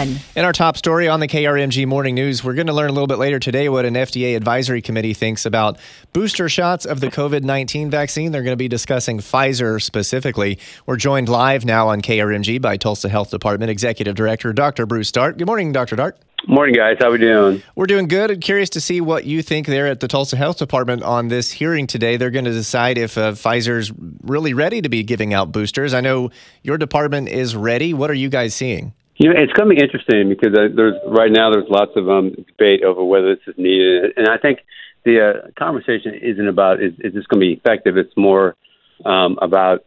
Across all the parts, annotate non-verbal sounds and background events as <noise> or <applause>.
In our top story on the KRMG Morning News, we're going to learn a little bit later today what an FDA advisory committee thinks about booster shots of the COVID 19 vaccine. They're going to be discussing Pfizer specifically. We're joined live now on KRMG by Tulsa Health Department Executive Director Dr. Bruce Dart. Good morning, Dr. Dart. Morning, guys. How we doing? We're doing good. I'm curious to see what you think there at the Tulsa Health Department on this hearing today. They're going to decide if uh, Pfizer's really ready to be giving out boosters. I know your department is ready. What are you guys seeing? You know, it's going to be interesting because uh, there's right now there's lots of um, debate over whether this is needed, and I think the uh, conversation isn't about is, is this going to be effective. It's more um, about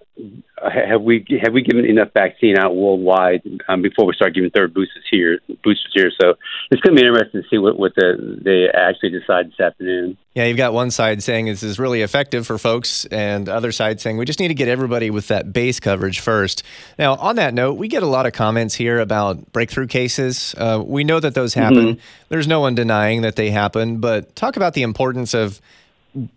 have we have we given enough vaccine out worldwide um, before we start giving third boosters here boosters here? So it's going to be interesting to see what what the, they actually decide this afternoon. Yeah, you've got one side saying this is really effective for folks, and other side saying we just need to get everybody with that base coverage first. Now, on that note, we get a lot of comments here about breakthrough cases. Uh, we know that those happen. Mm-hmm. There's no one denying that they happen, but talk about the importance of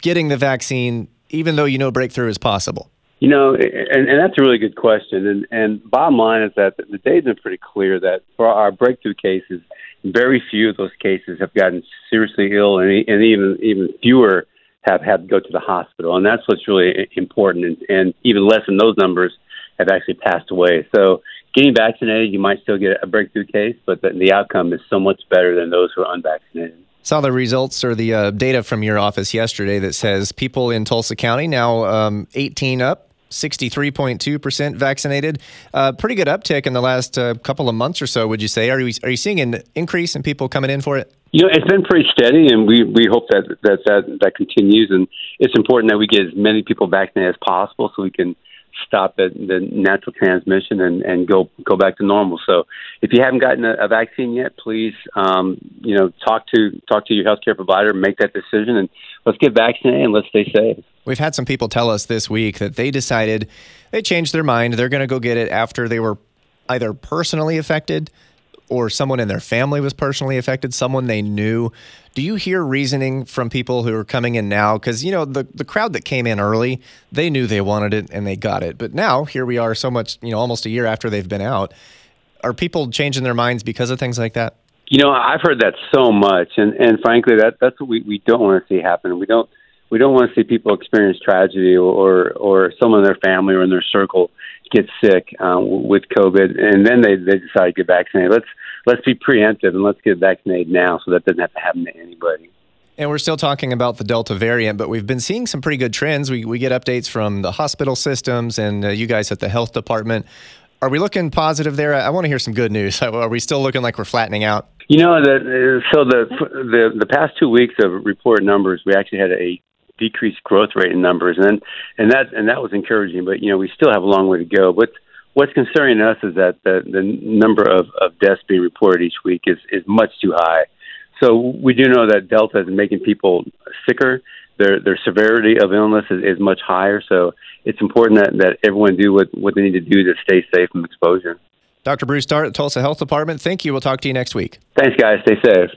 getting the vaccine, even though you know breakthrough is possible. You know, and, and that's a really good question. And, and bottom line is that the data is pretty clear that for our breakthrough cases, very few of those cases have gotten seriously ill, and, and even even fewer have had to go to the hospital. And that's what's really important. And, and even less than those numbers have actually passed away. So getting vaccinated, you might still get a breakthrough case, but the, the outcome is so much better than those who are unvaccinated saw the results or the uh, data from your office yesterday that says people in Tulsa County now um, 18 up 63.2% vaccinated. Uh, pretty good uptick in the last uh, couple of months or so, would you say? Are you, are you seeing an increase in people coming in for it? You know, it's been pretty steady, and we, we hope that, that that that continues. And it's important that we get as many people vaccinated as possible so we can stop the, the natural transmission and, and go go back to normal. So if you haven't gotten a, a vaccine yet, please um, you know talk to talk to your healthcare provider, make that decision, and let's get vaccinated and let's stay safe. We've had some people tell us this week that they decided they changed their mind. They're going to go get it after they were either personally affected or someone in their family was personally affected, someone they knew. Do you hear reasoning from people who are coming in now? Because, you know, the, the crowd that came in early, they knew they wanted it and they got it. But now, here we are so much, you know, almost a year after they've been out. Are people changing their minds because of things like that? You know, I've heard that so much. And, and frankly, that, that's what we, we don't want to see happen. We don't we don't want to see people experience tragedy or, or someone in their family or in their circle get sick uh, with COVID, and then they they decide to get vaccinated. Let's let's be preemptive and let's get vaccinated now, so that doesn't have to happen to anybody. And we're still talking about the Delta variant, but we've been seeing some pretty good trends. We we get updates from the hospital systems and uh, you guys at the health department. Are we looking positive there? I want to hear some good news. <laughs> Are we still looking like we're flattening out? You know, the, so the the the past two weeks of reported numbers, we actually had a decreased growth rate in numbers, and and that and that was encouraging. But you know, we still have a long way to go. But what's concerning us is that the the number of, of deaths being reported each week is is much too high. So we do know that Delta is making people sicker. Their their severity of illness is, is much higher. So it's important that, that everyone do what, what they need to do to stay safe from exposure. Dr. Bruce Dart, Tulsa Health Department. Thank you. We'll talk to you next week. Thanks, guys. Stay safe.